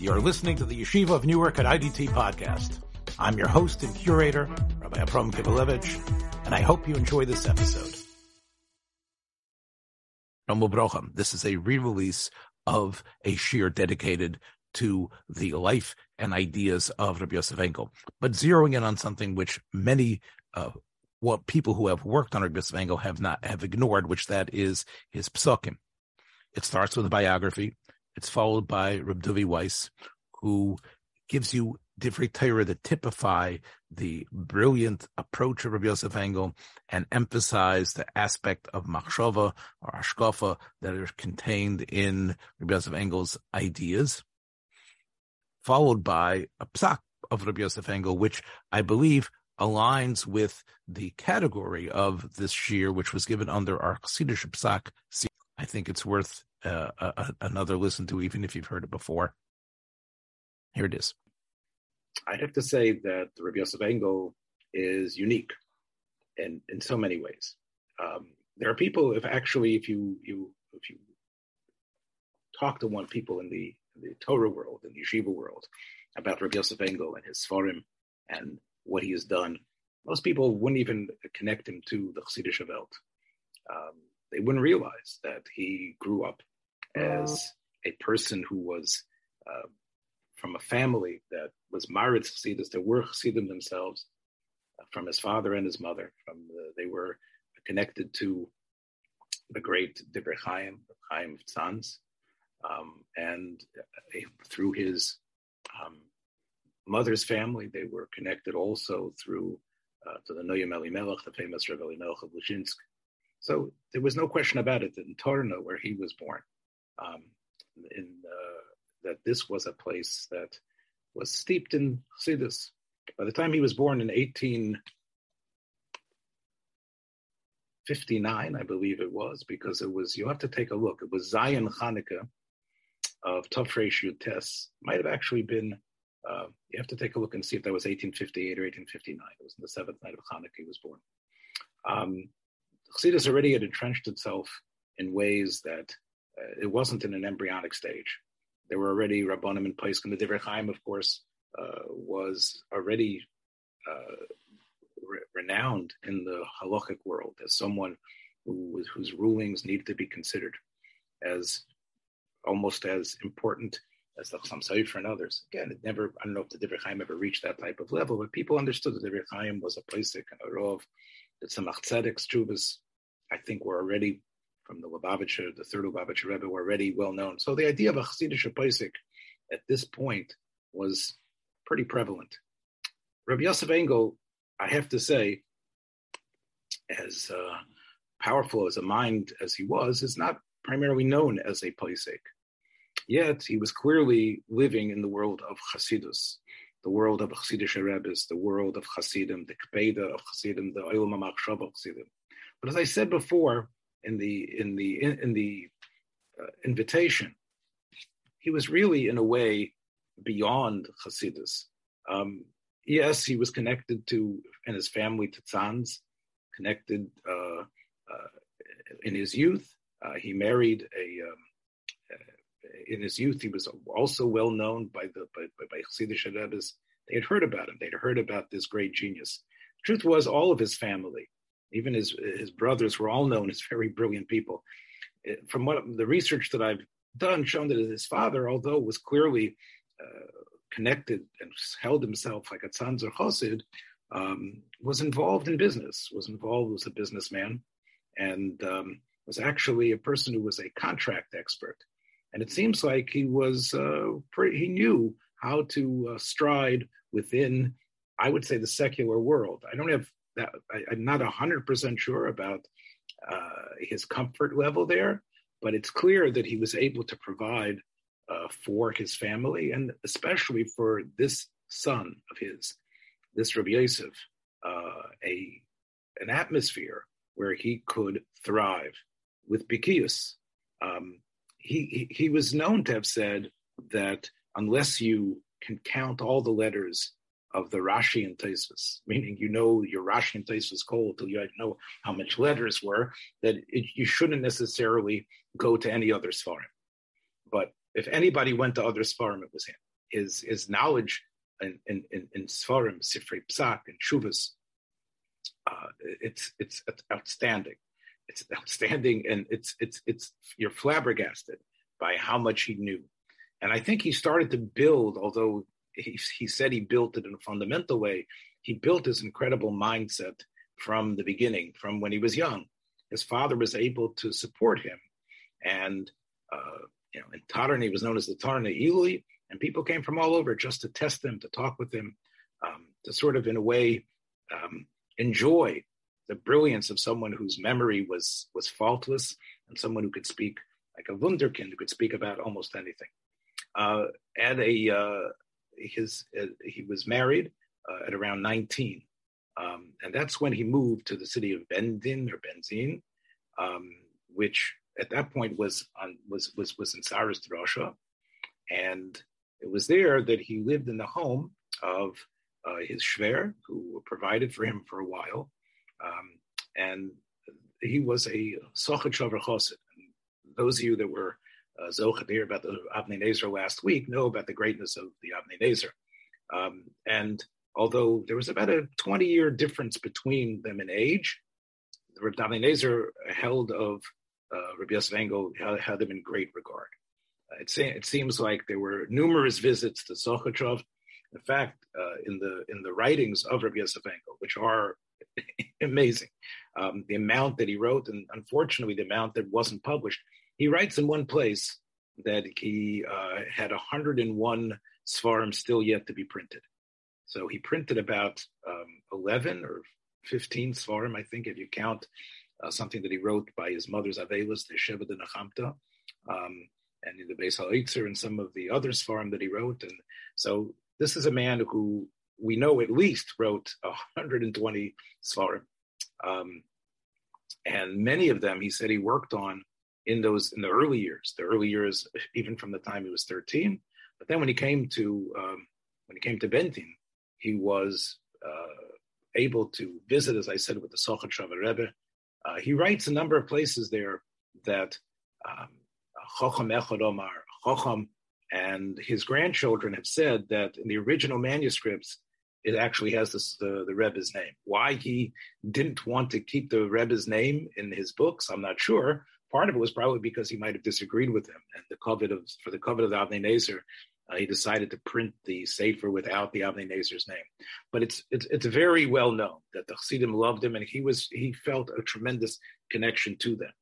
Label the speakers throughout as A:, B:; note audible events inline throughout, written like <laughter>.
A: You're listening to the Yeshiva of Newark at IDT podcast. I'm your host and curator, Rabbi Abram Kibalevich, and I hope you enjoy this episode. This is a re-release of a shir dedicated to the life and ideas of Rabbi Yosef Engel, but zeroing in on something which many uh, what people who have worked on Rabbi Yosef Engel have not have ignored, which that is his psukim. It starts with a biography. It's followed by Reb Dovi Weiss, who gives you different Torah that typify the brilliant approach of Rabbi Yosef Engel and emphasize the aspect of machshava or ashkafa that are contained in Rabbi Yosef Engel's ideas, followed by a psak of Rabbi Yosef Engel, which I believe aligns with the category of this shir, which was given under our Chassidish psak. I think it's worth uh, a, another listen to, even if you've heard it before. Here it is.
B: I'd have to say that the Rabbi Yosef Engel is unique in, in so many ways. Um, there are people, if actually, if you, you if you talk to one people in the, in the Torah world, in the yeshiva world, about Rabbi Yosef Engel and his Sfarim and what he has done, most people wouldn't even connect him to the Chassidish Welt. Um, they wouldn't realize that he grew up as a person who was uh, from a family that was Maritz Chassidus, that were Chassidim themselves, uh, from his father and his mother. From the, they were connected to the great Divrei Chaim, Chaim of Tzanz, um, and uh, through his um, mother's family, they were connected also through uh, to the Noyam Elimelech, the famous Rebbe Elimelech of Luzhinsk. So there was no question about it that in Torno, where he was born, um, in that this was a place that was steeped in Chassidus. By the time he was born in 1859, I believe it was, because it was, you have to take a look, it was Zion Hanukkah of Tafresh Yutes. Might have actually been, uh, you have to take a look and see if that was 1858 or 1859. It was in the seventh night of Hanukkah he was born. Um, Chassidus already had entrenched itself in ways that it wasn't in an embryonic stage. There were already Rabbanim in place. And the Divrei Chaim, of course, uh, was already uh, re- renowned in the halachic world as someone who, whose rulings needed to be considered as almost as important as the Chassam Sofer and others. Again, it never, I don't know if the Divrei Chaim ever reached that type of level, but people understood that the Divrei Chaim was a Pesach and a Rov, that Tzemach Tzedek's Chuvas, I think, were already from the Lubavitcher, the third Lubavitcher Rebbe, were already well known. So the idea of a Chassidish Pesach at this point was pretty prevalent. Rabbi Yosef Engel, I have to say, as uh, powerful as a mind as he was, is not primarily known as a Pesach. Yet he was clearly living in the world of Hasidus, the world of Chassidish Rebbe's, the world of Hasidim, the Kpeda of Hasidim, the Olam of Hasidim. But as I said before, in the in the in, the uh, invitation, he was really in a way beyond Hasidus. Um, yes, he was connected to and his family to Tzanz, connected uh, uh, in his youth. Uh, he married a. Um, uh, in his youth, he was also well known by the by, by, by Chassidish Rebbe's. They had heard about him. They'd heard about this great genius. Truth was, all of his family even his his brothers were all known as very brilliant people. From what the research that I've done, shown that his father, although was clearly uh, connected and held himself like a Tzanzer chosid, um, was involved in business. Was involved was a businessman, and um, was actually a person who was a contract expert. And it seems like he was uh, pretty, he knew how to uh, stride within, I would say, the secular world. I don't have that I, am not hundred percent sure about uh, his comfort level there, but it's clear that he was able to provide uh, for his family and especially for this son of his, this Rabbi Yosef, uh, a an atmosphere where he could thrive with Bikius. Um, he, he he was known to have said that unless you can count all the letters of the Rashi and Tosfos, meaning you know your Rashi and Tosfos code until you know how much letters were, that it, you shouldn't necessarily go to any other Sfarim. But if anybody went to other Sfarim, it was him. his his knowledge in in in, in Sfarim, Sifrei Psak, and Shuvas, uh, it's it's outstanding. It's outstanding, and it's it's it's you're flabbergasted by how much he knew. And I think he started to build, although he, he said he built it in a fundamental way, he built his incredible mindset from the beginning, from when he was young. His father was able to support him. And, uh, you know, in Tarn, he was known as the Tarna Ilui, and people came from all over just to test him, to talk with him, um, to sort of, in a way, um, enjoy the brilliance of someone whose memory was was faultless and someone who could speak like a wunderkind who could speak about almost anything. Uh, at a uh, his uh, he was married uh, at around 19, um, and that's when he moved to the city of Bendin or Benzin, um, which at that point was on was was was in Czarist Russia, and it was there that he lived in the home of uh, his shver, who provided for him for a while, um, and he was a Sochet Chosid. Those of you that were uh, about the Avnei Nezer last week know about the greatness of the Avnei Nezer. Um, and although there was about a 20 year difference between them in age, the Avnei Nezer held of uh, Rabbi Yosef Engel had, had, them in great regard. Uh, it, it, seems like there were numerous visits to Sochachov. In fact, uh, in the in the writings of Rabbi Yosef Engel, which are <laughs> amazing, um, the amount that he wrote, and unfortunately the amount that wasn't published, he writes in one place that he uh, had 101 svarim still yet to be printed. So he printed about um, 11 or 15 svarim, I think, if you count uh, something that he wrote by his mother's Avelis, the Sheva de Nachamta, um, and the Beis HaItzer and some of the other svarim that he wrote. And so this is a man who we know at least wrote 120 svarim. Um, and many of them, he said he worked on in those in the early years, the early years, even from the time he was 13. But then when he came to um, when he came to Bendin, he was uh, able to visit, as I said, with the Sochatchover Rebbe. Uh, he writes a number of places there that um, Chocham Echad Omar, Chocham, and his grandchildren have said that in the original manuscripts, it actually has this, the, the Rebbe's name. Why he didn't want to keep the Rebbe's name in his books, I'm not sure. Part of it was probably because he might have disagreed with him, and the covet of for the covet of the Avnei Nezer, uh, he decided to print the Sefer without the Avnei Nezer's name. But it's, it's it's very well known that the Chassidim loved him, and he was he felt a tremendous connection to them.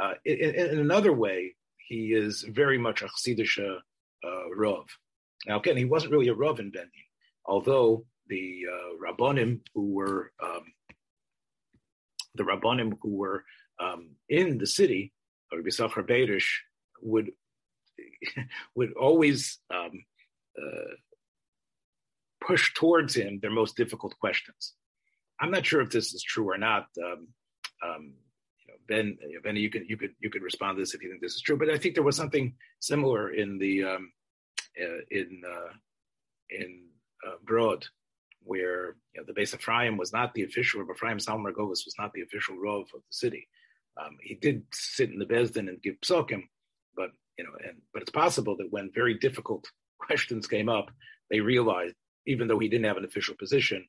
B: Uh, in, in, another way, he is very much a Chassidish uh, Rav. Now, again, he wasn't really a Rav in Bendin, although the uh, Rabbanim who were um, the Rabbanim who were um, in the city, or Yisachar Beirish, would <laughs> would always um, uh, push towards him their most difficult questions. I'm not sure if this is true or not. Um, um, you know, Ben, Ben, you could you could you could respond to this if you think this is true. But I think there was something similar in the um, uh, in uh, in uh, Brod, where you know, the Beis Ephraim was not the official, of Ephraim Govis was not the official Rav of the city. Um, he did sit in the Besdin and give psokim, but you know, and but it's possible that when very difficult <laughs> questions came up, they realized even though he didn't have an official position,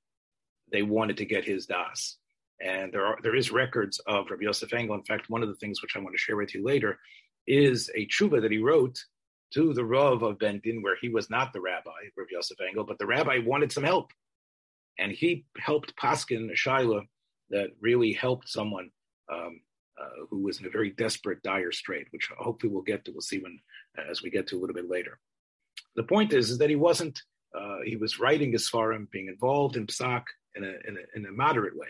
B: they wanted to get his das. And there are there is records of Rabbi Yosef Engel. In fact, one of the things which I want to share with you later is a tshuva that he wrote to the Rav of Bendin, where he was not the rabbi, Rabbi Yosef Engel, but the rabbi wanted some help. And he helped Paskin Shaila that really helped someone um, uh, who was in a very desperate, dire strait, which hopefully we'll get to. We'll see when as we get to a little bit later. The point is, is that he wasn't. Uh, he was writing his svarim, being involved in psak in a, in a, in a moderate way.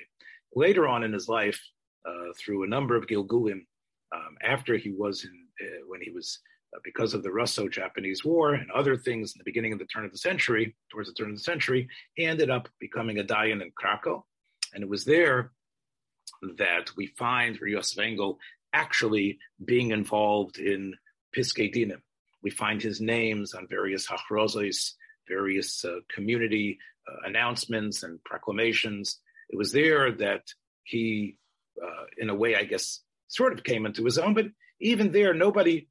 B: Later on in his life, uh, through a number of gilgulim, um, after he was in uh, when he was uh, because of the Russo-Japanese War and other things in the beginning of the turn of the century, towards the turn of the century, he ended up becoming a dayan in Krakow, and it was there that we find Yosef Engel actually being involved in Piskei Dinim. We find his names on various hachrozos, various uh, community uh, announcements and proclamations. It was there that he, uh, in a way, I guess, sort of came into his own. But even there, nobody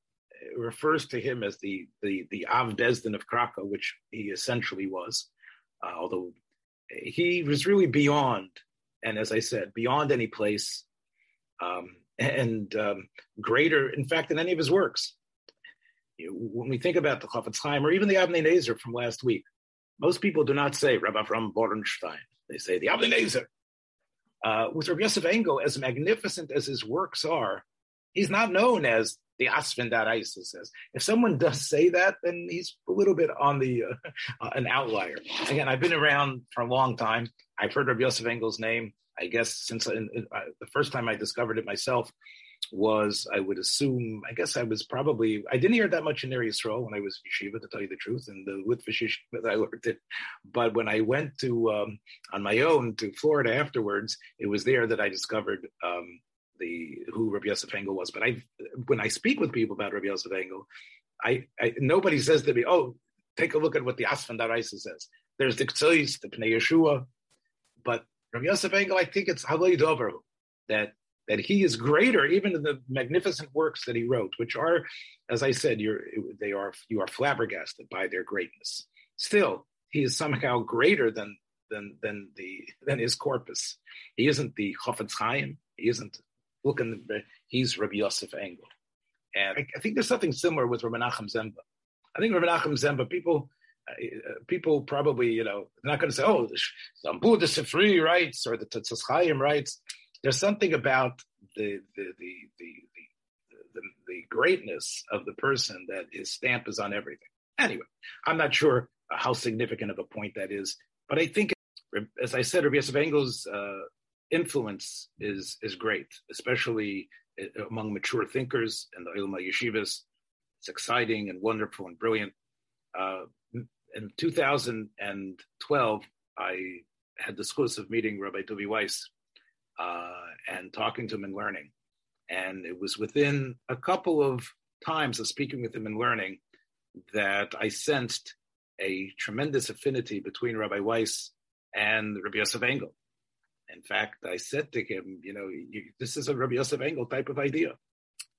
B: refers to him as the the the Av Bezdin of Krakow, which he essentially was, uh, although he was really beyond, and as I said, beyond any place, um, and um, greater, in fact, than any of his works. When we think about the Chafetz Chaim or even the Avnei Nezer from last week, most people do not say Rabbi from Borenstein. They say the Avnei Nezer. Uh, with Rabbi Yosef Engel, as magnificent as his works are, he's not known as the Asfin Isis says. If someone does say that, then he's a little bit on the uh, uh, an outlier. Again, I've been around for a long time. I've heard of Yosef Engel's name. I guess since uh, the first time I discovered it myself was, I would assume, I guess I was probably, I didn't hear that much in Ner Yisrael when I was yeshiva, to tell you the truth, and the with <laughs> that I learned it. But when I went to um, on my own to Florida afterwards, it was there that I discovered um, the who Rabbi Yosef Engel was. But I, when I speak with people about Rabbi Yosef Engel, I, I nobody says to me, "Oh, take a look at what the Asfan Daraisa says." There's the Ktsois, the Pnei Yeshua, but Rabbi Yosef Engel, I think it's Halei Dover that that he is greater even in the magnificent works that he wrote, which are, as I said, you're they are you are flabbergasted by their greatness. Still, he is somehow greater than than than the than his corpus. He isn't the Chafetz Chaim. He isn't look in the, he's Rabbi Yosef Engel. And I, I, think there's something similar with Rabbi Nachum Ziemba. I think Rabbi Nachum Ziemba, people, uh, people probably, you know, they're not going to say, oh, the the Sifri writes or the Tetzes Chaim writes. There's something about the, the, the, the, the, the greatness of the person that his stamp is on everything. Anyway, I'm not sure how significant of a point that is, but I think, as I said, Rabbi Yosef Engel's uh, influence is is great, especially among mature thinkers and the Ilma yeshivas. It's exciting and wonderful and brilliant. Uh, in 2012, I had the exclusive meeting Rabbi Tuvi Weiss uh, and talking to him and learning. And it was within a couple of times of speaking with him and learning that I sensed a tremendous affinity between Rabbi Weiss and Rabbi Yosef Engel. In fact, I said to him, you know, you, this is a Rabbi Yosef Engel type of idea.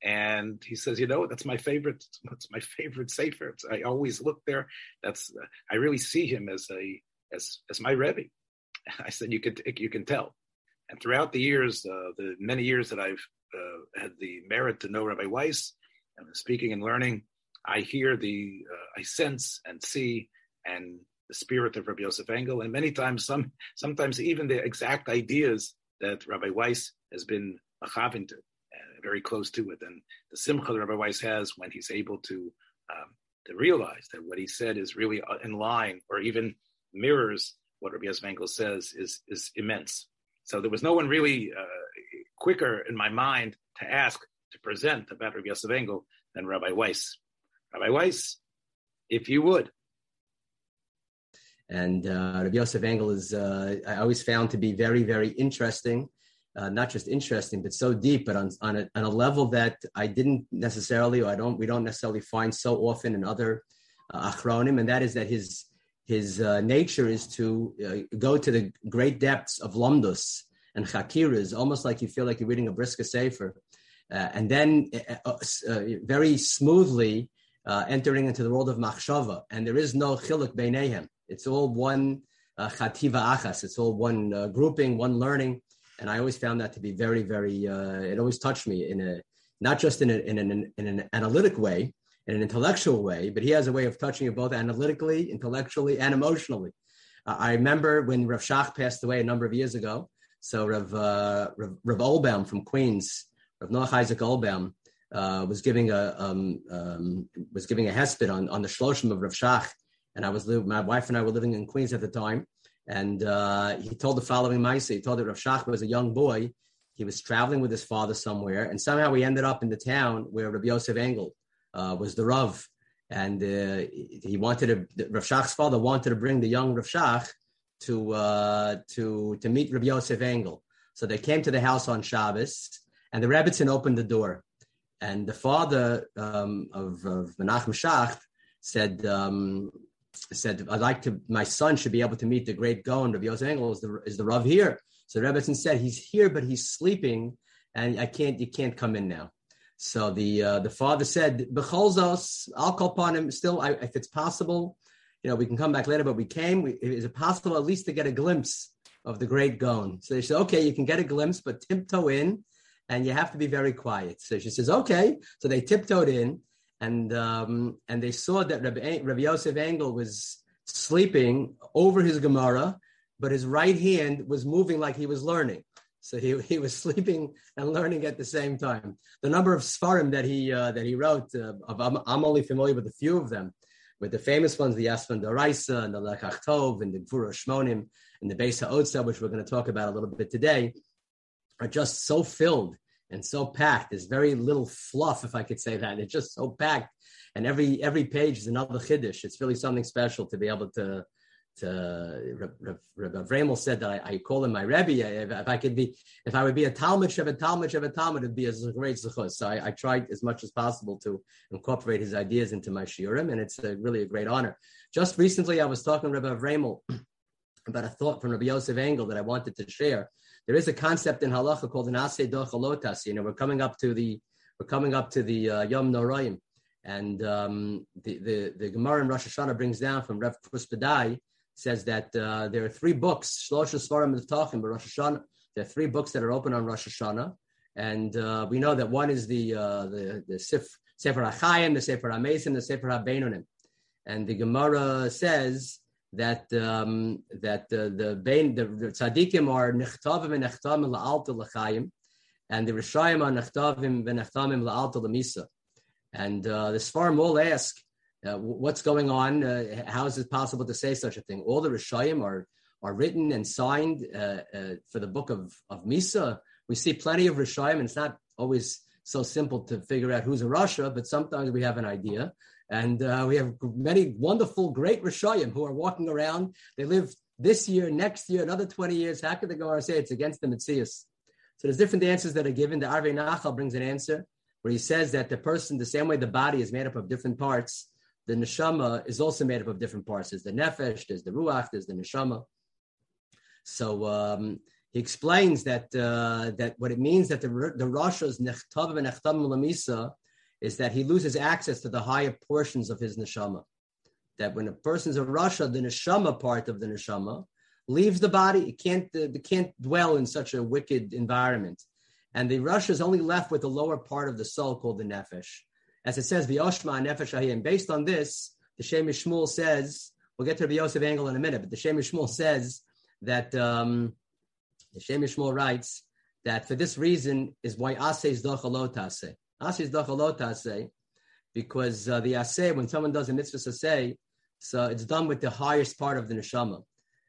B: And he says, you know, that's my favorite. That's my favorite sefer. It's, I always look there. That's uh, I really see him as a as as my Rebbe. I said, you can you can tell. And throughout the years, uh, the many years that I've uh, had the merit to know Rabbi Weiss and speaking and learning, I hear the, uh, I sense and see and the spirit of Rabbi Yosef Engel, and many times, some sometimes even the exact ideas that Rabbi Weiss has been achavin to, uh, very close to it, and the simcha that Rabbi Weiss has when he's able to um, to realize that what he said is really uh, in line, or even mirrors what Rabbi Yosef Engel says, is is immense. So there was no one really uh, quicker in my mind to ask to present about Rabbi Yosef Engel than Rabbi Weiss. Rabbi Weiss, if you would,
C: and uh, Rabbi Yosef Engel is, uh, I always found to be very, very interesting. Uh, not just interesting, but so deep, but on, on, a, on a level that I didn't necessarily, or I don't, we don't necessarily find so often in other uh, achronim, and that is that his his uh, nature is to uh, go to the great depths of lomdus and chakiras, almost like you feel like you're reading a brisker sefer, uh, and then very smoothly entering into the world of machshava, and there is no chiluk beinehem. It's all one uh, chativa achas. It's all one uh, grouping, one learning. And I always found that to be very, very. Uh, it always touched me in a not just in, a, in, an, in an analytic way, in an intellectual way, but he has a way of touching you both analytically, intellectually, and emotionally. Uh, I remember when Rav Shach passed away a number of years ago. So Rav, uh, Rav, Rav Oelbaum from Queens, Rav Noach Isaac Oelbaum, uh, was giving a um, um, was giving a hesped on, on the shloshim of Rav Shach and I was living, my wife and I were living in Queens at the time. And uh, he told the following mice. He told that Rav Shach was a young boy. He was traveling with his father somewhere, and somehow he ended up in the town where Rabbi Yosef Engel uh, was the Rav. And uh, he wanted to, Rav Shach's father wanted to bring the young Rav Shach to, uh, to, to meet Rabbi Yosef Engel. So they came to the house on Shabbos, and the Rebbitzin opened the door. And the father um, of, of Menachem Shach said, um, said, I'd like to, my son should be able to meet the great Gaon of Yosef Engel is the, is the Rav here. So Rebbetzin said, he's here, but he's sleeping and I can't, you can't come in now. So the uh, the father said, "Becholzos, I'll call upon him. Still, I, if it's possible, you know, we can come back later. But we came. We, is it possible at least to get a glimpse of the great Gaon?" So they said, "Okay, you can get a glimpse, but tiptoe in, and you have to be very quiet." So she says, "Okay." So they tiptoed in, and um, and they saw that Rabbi, Rabbi Yosef Engel was sleeping over his Gemara, but his right hand was moving like he was learning. So he, he was <laughs> sleeping and learning at the same time. The number of svarim that he uh, that he wrote, uh, I'm, I'm, only familiar with a few of them, with the famous ones, the Yasvan Doraisa and the Lekach Tov and the Gvura Shmonim and the Beis Ha'otza, which we're going to talk about a little bit today, are just so filled and so packed. There's very little fluff, if I could say that. It's just so packed, and every every page is another chiddush. It's really something special to be able to. To Rabbi said that I, I, call him my Rebbe. If, if, I could be, if I would be a Talmud Sheva Talmud Sheva Talmud, it'd be a great zechus. So I, I, tried as much as possible to incorporate his ideas into my shiurim, and it's a, really a great honor. Just recently, I was talking to Rabbi <clears throat> about a thought from Rabbi Yosef Engel that I wanted to share there is a concept in halacha called an asay dochalotas. You know, we're coming up to the we're coming up to the uh, Yom Noraim, and um, the, the the Gemara in Rosh Hashanah brings down from Rev Kruspedai says that uh, there are three books, Shlosh Svarim Tachim, but Rosh Hashanah. There are three books that are open on Rosh Hashanah, and uh, we know that one is the uh, the the Sif, Sefer HaChaim, the Sefer HaMesim, the Sefer HaBeinonim, and the Gemara says that um, that uh, the bain the, the tzaddikim are nechtavim and nechtamim la'alta l'chayim, and the rishayim are nechtavim and nechtamim la'alta l'misa. And uh, the Sfarim all ask, uh, what's going on? Uh, how is it possible to say such a thing? All the rishayim are are written and signed uh, uh, for the book of of Misa. We see plenty of rishayim, and it's not always so simple to figure out who's a Rasha, but sometimes we have an idea. And uh, we have many wonderful, great Rishayim who are walking around. They live this year, next year, another 20 years. How could the Gemara say it's against the Mitzias? So there's different answers that are given. The Arvei Nachal brings an answer where he says that the person, the same way the body is made up of different parts, the neshama is also made up of different parts. There's the nefesh, there's the ruach, there's the neshama. So um, he explains that uh, that what it means that the the Roshas nechtavim and nechtam lamisa is that he loses access to the higher portions of his neshama. That when a person's a rasha, the neshama part of the neshama leaves the body. It can't, it can't dwell in such a wicked environment. And the rasha is only left with the lower part of the soul called the nefesh. As it says, the oshma nefesh And based on this, the Shem Shmuel says, we'll get to the Yosef Engel in a minute, but the Shem Shmuel says that um, the Shem Shmuel writes that for this reason is why asay is dochalot Asi is say because uh, the asay, when someone does a mitzvah asay, so it's done with the highest part of the neshama.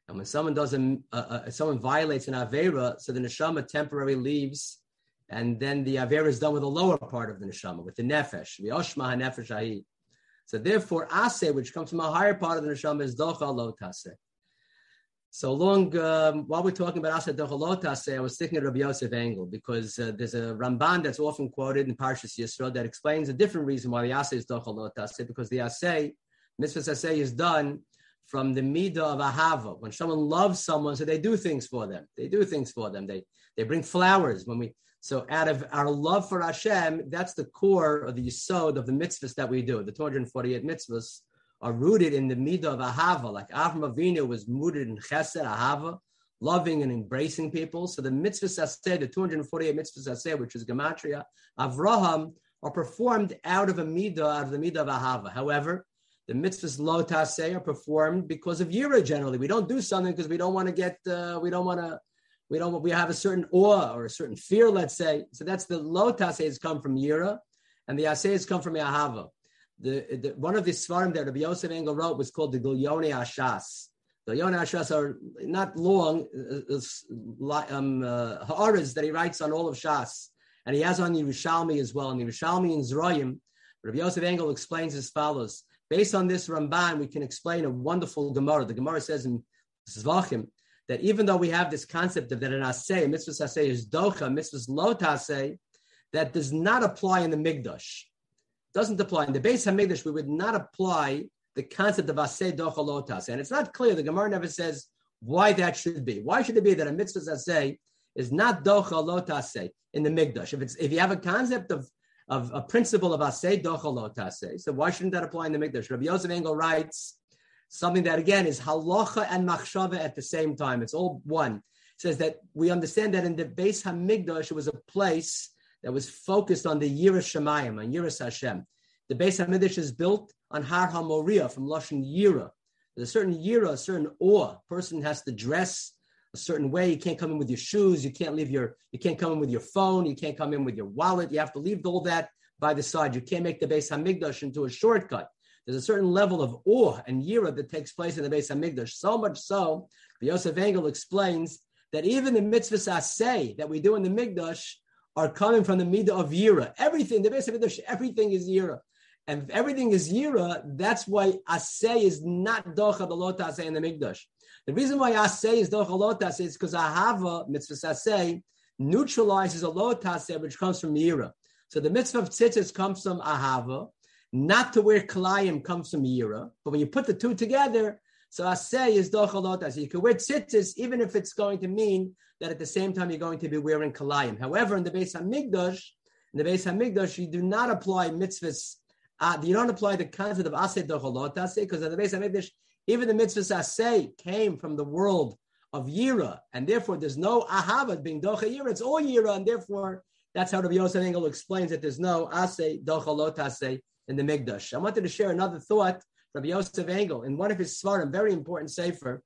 C: And when someone does a, uh, uh, someone violates an avera, so the neshama temporarily leaves, and then the avera is done with the lower part of the neshama, with the nefesh, the oshma nefesh. So therefore, asay, which comes from a higher part of the neshama, is docha lo taseh. So long, um, while we're talking about Asa Decholotase, I was thinking of Rabbi Yosef Engel because uh, there's a Ramban that's often quoted in Parshas Yisro that explains a different reason why the Asa is Decholotase, because the Asa, Mitzvah Asa is done from the Midah of Ahava. When someone loves someone, so they do things for them. They do things for them. They they bring flowers when we. So out of our love for Hashem, that's the core of the yisod of the mitzvahs that we do, the 248 mitzvahs are rooted in the midah of ahava, like Avram Avinu was rooted in chesed ahava, loving and embracing people. So the mitzvahs say the 248 mitzvahs say, which is gematria, Avraham, are performed out of a midah, out of the midah of ahava. However, the mitzvahs lo taseh are performed because of yira. Generally, we don't do something because we don't want to get, uh, we don't want to, we don't, we have a certain awe or a certain fear. Let's say. So that's the lo taseh has come from yira, and the aseh has come from ahava the, the, one of the svarim that Rabbi Yosef Engel wrote was called the Gilyonei Ashas. The Gilyonei Ashas are not long uh, uh um, uh, that he writes on all of Shas, and he has on the Yerushalmi as well. And the Yerushalmi and Zroyim, Rabbi Yosef Engel explains as follows: Based on this Ramban, we can explain a wonderful Gemara. The Gemara says in Zvachim that even though we have this concept of that an asay, mitzvah is docha, mitzvah lo tasay, that does not apply in the Mikdash doesn't apply. In the Beis Hamikdash, we would not apply the concept of aseh dochalotas. And it's not clear. The Gemara never says why that should be. Why should it be that a mitzvah aseh is not dochalotas in the Mikdash? If it's if you have a concept of of a principle of asay dochalot asay. So why shouldn't that apply in the mikdash? Rabbi Yosef Engel writes something that again is halacha and machshava at the same time. It's all one. It says that we understand that in the Beis Hamikdash it was a place that was focused on the Yira Shemayim, on Yiras Hashem. The Beis Hamikdash is built on Har HaMoriah from Lashon Yira. There's a certain Yira, a certain awe. A person has to dress a certain way. You can't come in with your shoes. You can't leave your. You can't come in with your phone. You can't come in with your wallet. You have to leave all that by the side. You can't make the Beis Hamikdash into a shortcut. There's a certain level of awe and yira that takes place in the Beis Hamikdash. So much so, Yosef Engel explains that even the mitzvahs say that we do in the Mikdash are coming from the midah of yira. Everything, the Beis Hamikdash, everything is yira. And if everything is yira, that's why asay is not docha the lot asay in the Mikdash. The reason why asay is docha lot asay is because ahava mitzvah asay neutralizes a lot asay which comes from yira. So the mitzvah of tzitzis comes from ahava, not to wear kalayim comes from yira, but when you put the two together, so asay is docha So you can wear tzitzis even if it's going to mean that at the same time you're going to be wearing kalayim. However, in the Beis Hamikdash, in the Beis Hamikdash, you do not apply mitzvahs uh, you don't apply the concept of asay docholot asay because in the base of even the mitzvahs asay came from the world of yira, and therefore there's no ahava being docha yira. It's all yira, and therefore that's how Rabbi Yosef Engel explains that there's no asay docholot asay in the mikdash. I wanted to share another thought. Rabbi Yosef Engel in one of his svarim, very important sefer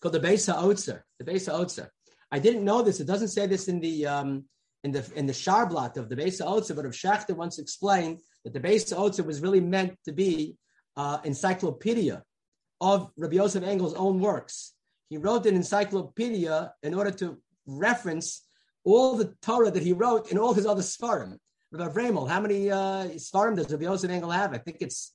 C: called the Beis Ha'otzer. The Beis Ha'otzer. I didn't know this. It doesn't say this in the um, in the in the sharblat of the Beis Ha'otzer, but of Schachter once explained that the Beis Ha'otzer was really meant to be uh, encyclopedia of Rabbi Yosef Engel's own works. He wrote an encyclopedia in order to reference all the Torah that he wrote in all his other Svarim. Rabbi Vremel, how many uh, Sfarim does Rabbi Yosef Engel have? I think it's.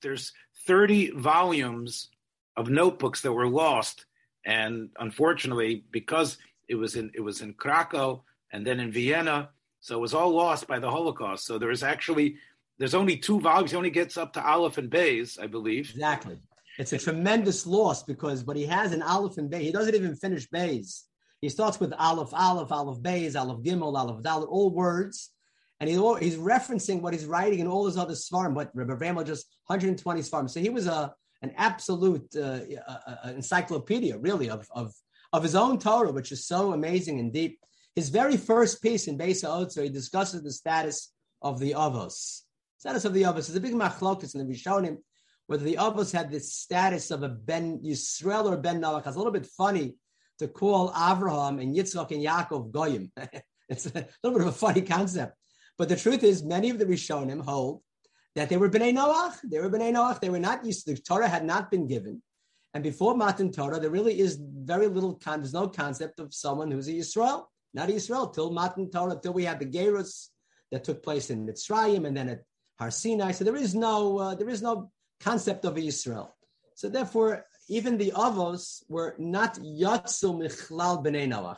B: There's 30 volumes of notebooks that were lost. And unfortunately, because it was in it was in Krakow and then in Vienna, so it was all lost by the Holocaust. So there is actually there's only two volumes. He only gets up to Aleph and Bays, I believe.
C: Exactly. It's a tremendous loss because but he has an Aleph and Bays, he doesn't even finish Bays. He starts with Aleph, Aleph, Aleph Bays, Aleph Gimel, Aleph Dalet, all words. And he, he's referencing what he's writing in all his other svarim, but Rabbi Vremel just 120 svarim. So he was a an absolute uh, uh, encyclopedia, really, of, of, of his own Torah, which is so amazing and deep. His very first piece in Beis Ha'otzer, he discusses the status of the Avos. Status of the Avos is a big machlokus in the him whether the Avos had the status of a Ben Yisrael or Ben Noach. It's a little bit funny to call Avraham and Yitzchak and Yaakov Goyim. <laughs> it's a little bit of a funny concept. But the truth is, many of the Rishonim hold that they were Bnei Noach. They were Bnei Noach. They were not used to, the Torah had not been given. And before Matan Torah, there really is very little, there's no concept of someone who's a Yisrael, not a Yisrael, till Matan Torah, till we had the Gerus that took place in Mitzrayim and then at Har Sinai. So there is no uh, there is no concept of Israel. So therefore, even the Avos were not Yatsu Michlal Bnei Noach.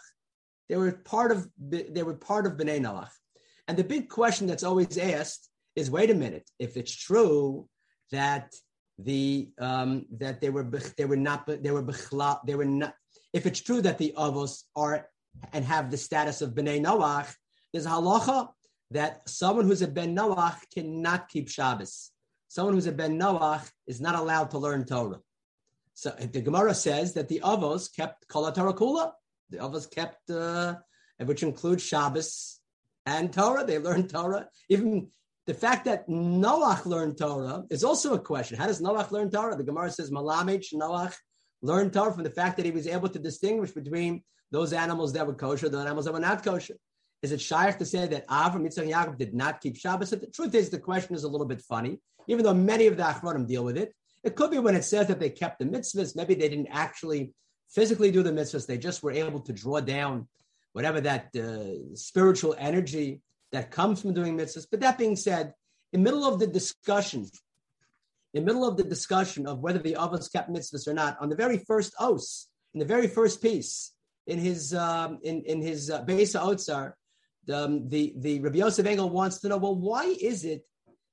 C: They were part of they were part of Bnei Noach. And the big question that's always asked is: Wait a minute, if it's true that the um, that they were they were not they were they were not if it's true that the Avos are and have the status of Bnei Noach, there's a halacha that someone who's a ben Noach cannot keep Shabbos. Someone who's a ben Noach is not allowed to learn Torah. So if the Gemara says that the Avos kept Kol Torah Kula. The Avos kept, uh, which includes Shabbos and Torah. They learned Torah. Even the fact that Noach learned Torah is also a question. How does Noach learn Torah? The Gemara says Malamich Noach learned Torah from the fact that he was able to distinguish between those animals that were kosher, the animals that were not kosher. Is it shaykh to say that Avram, Yitzchak, and Yaakov did not keep Shabbos? The truth is, the question is a little bit funny, even though many of the Achronim deal with it. It could be when it says that they kept the mitzvahs, maybe they didn't actually physically do the mitzvahs, they just were able to draw down whatever that uh, spiritual energy that comes from doing mitzvahs. But that being said, in middle of the discussion, in middle of the discussion of whether the Avos kept mitzvahs or not, on the very first os, in the very first piece, in his um, in in his uh, Beis Otzar, um, the the Rabbi Yosef Engel wants to know, well, why is it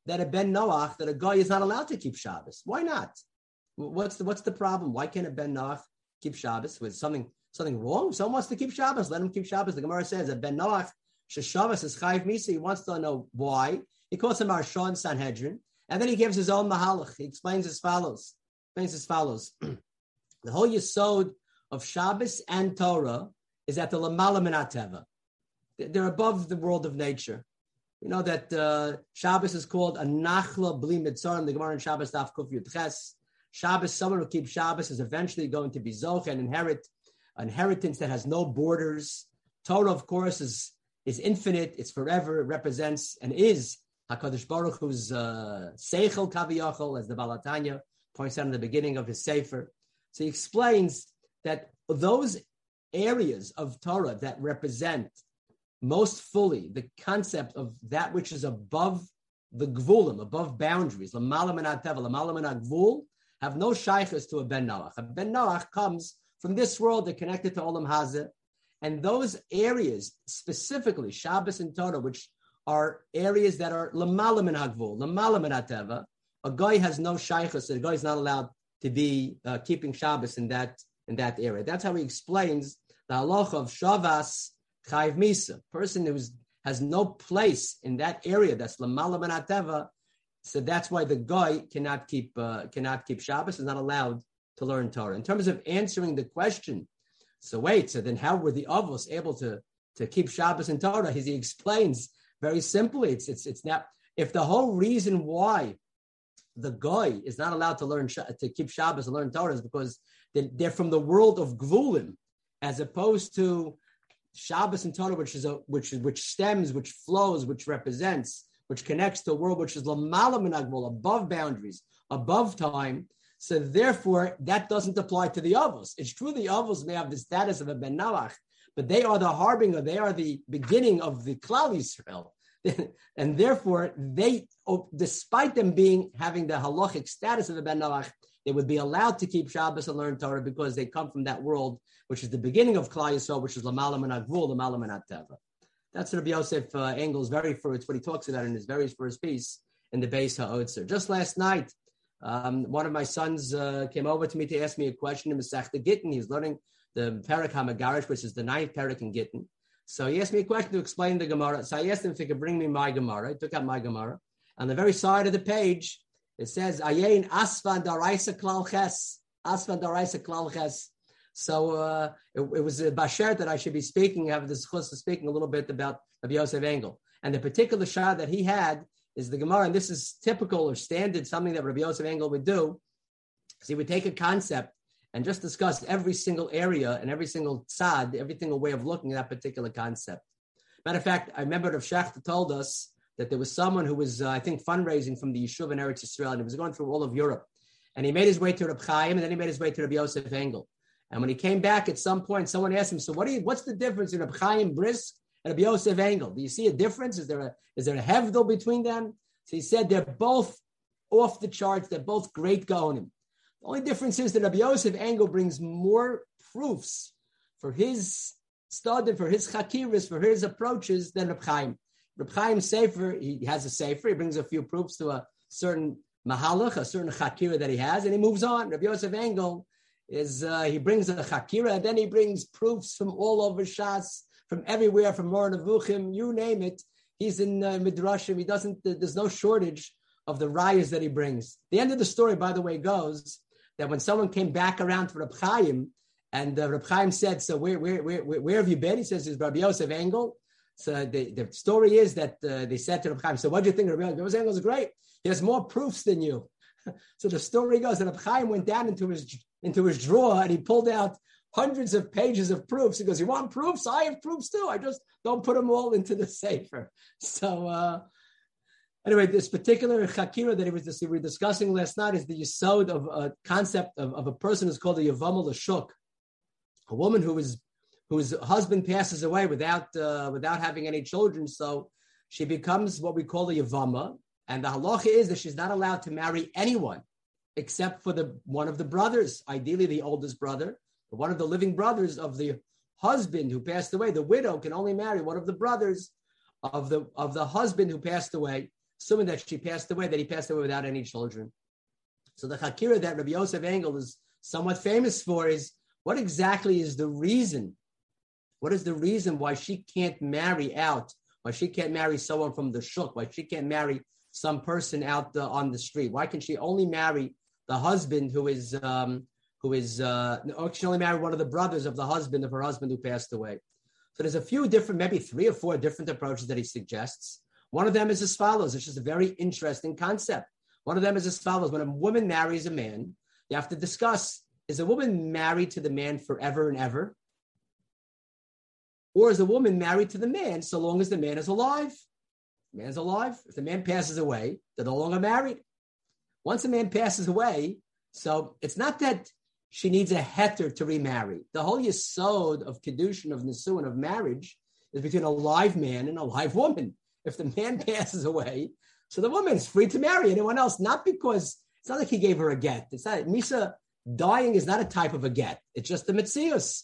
C: that a Ben Noach, that a guy is not allowed to keep Shabbos? Why not? What's the what's the problem? Why can't a Ben Noach keep Shabbos? with something something wrong? If someone wants to keep Shabbos, let him keep Shabbos. The Gemara says that Ben Noach Sheshavas is Chayiv Misa. He wants to know why. He calls him Arshon Sanhedrin. And then he gives his own Mahalach. He explains as follows. Explains as follows. <clears throat> the whole Yisod of Shabbos and Torah is at the Lamala Minateva. They're above the world of nature. We know that uh, Shabbos is called a Nachla Bli Mitzarim. The Gemara in Shabbos Daf Kuf Yud Ches. Shabbos, someone who keeps Shabbos is eventually going to be Zoch and inherit an inheritance that has no borders. Torah, of course, is is infinite. It's forever. It represents and is Hakadosh Baruch Hu's uh, Seichel Kaviyachol, as the Balatanya points out in the beginning of his Sefer. So he explains that those areas of Torah that represent most fully the concept of that which is above the gvulim, above boundaries, gvul, have no shaykhs to a ben Noach. A ben Noach comes from this world, they're connected to Olam Hazeh. And those areas, specifically Shabbos and Torah, which are areas that are lamala min hagvul, lamala min ateva, a guy has no shaykhs, a guy is not allowed to be uh, keeping Shabbos in that in that area. That's how he explains the halacha of Shavas Chayv Misa. Person who has no place in that area that's Lamala Manateva. So that's why the guy cannot keep uh, cannot keep Shabbos, is not allowed to learn Torah. In terms of answering the question, so wait, so then how were the Avos able to, to keep Shabbos and Torah? He explains very simply, it's it's it's not if the whole reason why the guy is not allowed to learn to keep Shabbos and learn Torah is because they're from the world of Gvulim, as opposed to Shabbos and Torah, which is a which which stems, which flows, which represents, which connects to a world which is lamala minagmul, above boundaries, above time. So therefore, that doesn't apply to the avos. It's true the avos may have the status of a ben Noach, but they are the harbinger, they are the beginning of the Klal Yisrael. <laughs> and therefore, they, oh, despite them being having the halachic status of a ben Noach, they would be allowed to keep Shabbos and learn Torah because they come from that world, which is the beginning of Klal Yisrael, which is Lamalam and Agvul, Lamalam and Teva. That's Rabbi Yosef uh, Engel's very first, what he talks about in his very first piece in the Beis Ha'otzer. Just last night, um, one of my sons uh, came over to me to ask me a question in Masechta Gittin. He's learning the Perak Hamagarish, which is the ninth Perak in Gittin. So he asked me a question to explain the Gemara. So I asked him if he could bring me my Gemara. He took out my Gemara. On the very side of the page, it says Ayin Asvan Daraisa Klal Ches. Asvan Daraisa Klal Ches. So uh, it, it, was a basher that I should be speaking, have this chus speaking a little bit about Rabbi Yosef Engel. And the particular shah that he had is the Gemara, and this is typical or standard, something that Rabbi Yosef Engel would do. So he would take a concept and just discuss every single area and every single tzad, every single way of looking at that particular concept. Matter of fact, I remember Rav Schachter told us that there was someone who was, uh, I think, fundraising from the Yishuv in Eretz Yisrael, and he was going through all of Europe. And he made his way to Reb Chaim, and then he made his way to Rabbi Yosef Engel. And when he came back at some point, someone asked him, "So what do you? What's the difference in Reb Chaim Brisk Rabbi Yosef Engel? Do you see a difference? Is there a is there a hevdel between them?" So he said they're both off the charts. They're both great Gaonim. The only difference is that Rabbi Yosef Engel brings more proofs for his study, for his chakiris, for his approaches than Reb Chaim. Reb Chaim Sefer, he has a Sefer, he brings a few proofs to a certain mahalach, a certain chakira that he has, and he moves on. Rabbi Yosef Engel is, uh, he brings a chakira, and then he brings proofs from all over Shas, from everywhere, from Mor Nevuchim, you name it. He's in uh, Midrashim. He doesn't, there's no shortage of the rayas that he brings. The end of the story, by the way, goes that when someone came back around to Reb Chaim, and uh, Reb Chaim said, so where, where, where, where have you been? He says, is Rabbi Yosef Engel. So the, the story is that uh, they said to Reb Chaim, so what do you think? Rabbi Yosef Engel is great. He has more proofs than you. <laughs> so the story goes that Reb Chaim went down into his, into his drawer and he pulled out hundreds of pages of proofs. He goes, you want proofs? I have proofs too. I just don't put them all into the <laughs> sefer. So uh, anyway, this particular chakira that was we were discussing last night is the yisod of a concept of, of a person who's called a yavam shuk, a woman who is whose husband passes away without uh, without having any children. So she becomes what we call a yavama, and the halacha is that she's not allowed to marry anyone except for the one of the brothers, ideally the oldest brother, one of the living brothers of the husband who passed away. The widow can only marry one of the brothers of the of the husband who passed away, assuming that she passed away, that he passed away without any children. So the Hakira that Rabbi Yosef Engel is somewhat famous for is what exactly is the reason What is the reason why she can't marry out? Why she can't marry someone from the shuk? Why she can't marry some person out the, on the street? Why can she only marry the husband who is um, who is uh, or she only marry one of the brothers of the husband of her husband who passed away? So there's a few different, maybe three or four different approaches that he suggests. One of them is as follows. It's just a very interesting concept. One of them is as follows. When a woman marries a man, you have to discuss, is a woman married to the man forever and ever? Or is a woman married to the man so long as the man is alive? The man's alive. If the man passes away, they're no longer married. Once a man passes away, so it's not that she needs a heter to remarry. The whole yisod of kedushin, of nisuin, of marriage is between a live man and a live woman. If the man <laughs> passes away, so the woman is free to marry anyone else, not because it's not like he gave her a get. It's not Misa dying is not a type of a get. It's just the mitzius.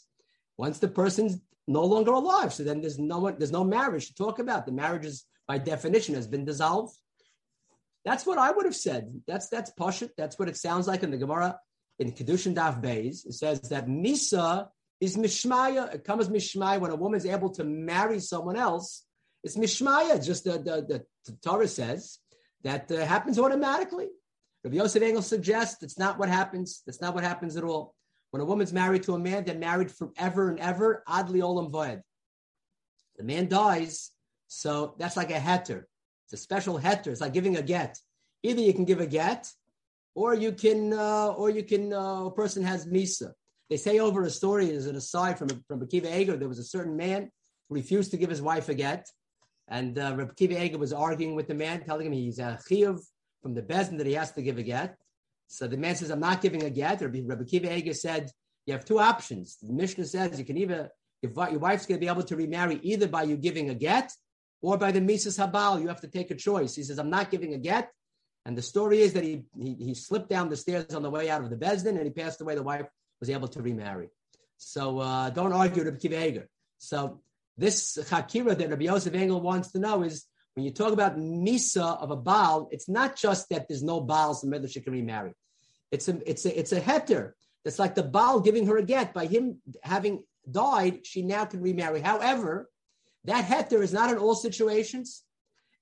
C: Once the person's no longer alive, so then there's no one, there's no marriage to talk about. The marriage is by definition has been dissolved. That's what I would have said. That's that's pashut. That's what it sounds like in the Gemara in Kedushin Daf Beis, it says that Misa is Mishmaya. It comes Mishmaya when a woman is able to marry someone else. It's Mishmaya. Just the, the, the Torah says that uh, happens automatically. Rabbi Yosef Engel suggests that's not what happens. That's not what happens at all. When a woman's married to a man, they're married forever and ever. Adli olam voed. The man dies, so that's like a heter. It's a special heter. It's like giving a get. Either you can give a get, or you can, uh, or you can, uh, a person has misa. They say over a story as an aside from from Akiva Eger, there was a certain man who refused to give his wife a get, and uh, Rabbi Akiva Eger was arguing with the man, telling him he's a chiyuv from the beis din that he has to give a get. So the man says, "I'm not giving a get." Rabbi, Rabbi Akiva Eger said, "You have two options." The Mishnah says you can either your, your wife's going to be able to remarry either by you giving a get or by the mises habal. You have to take a choice. He says, "I'm not giving a get." And the story is that he, he, he slipped down the stairs on the way out of the Beis Din and he passed away. The wife was able to remarry. So uh, don't argue with Akiva Eger. So this Chakira that Rabbi Yosef Engel wants to know is when you talk about Misa of a Baal, it's not just that there's no Baals in Medler she can remarry. It's a, it's a, it's a heter. That's like the Baal giving her a get. By him having died, she now can remarry. However, that heter is not in all situations.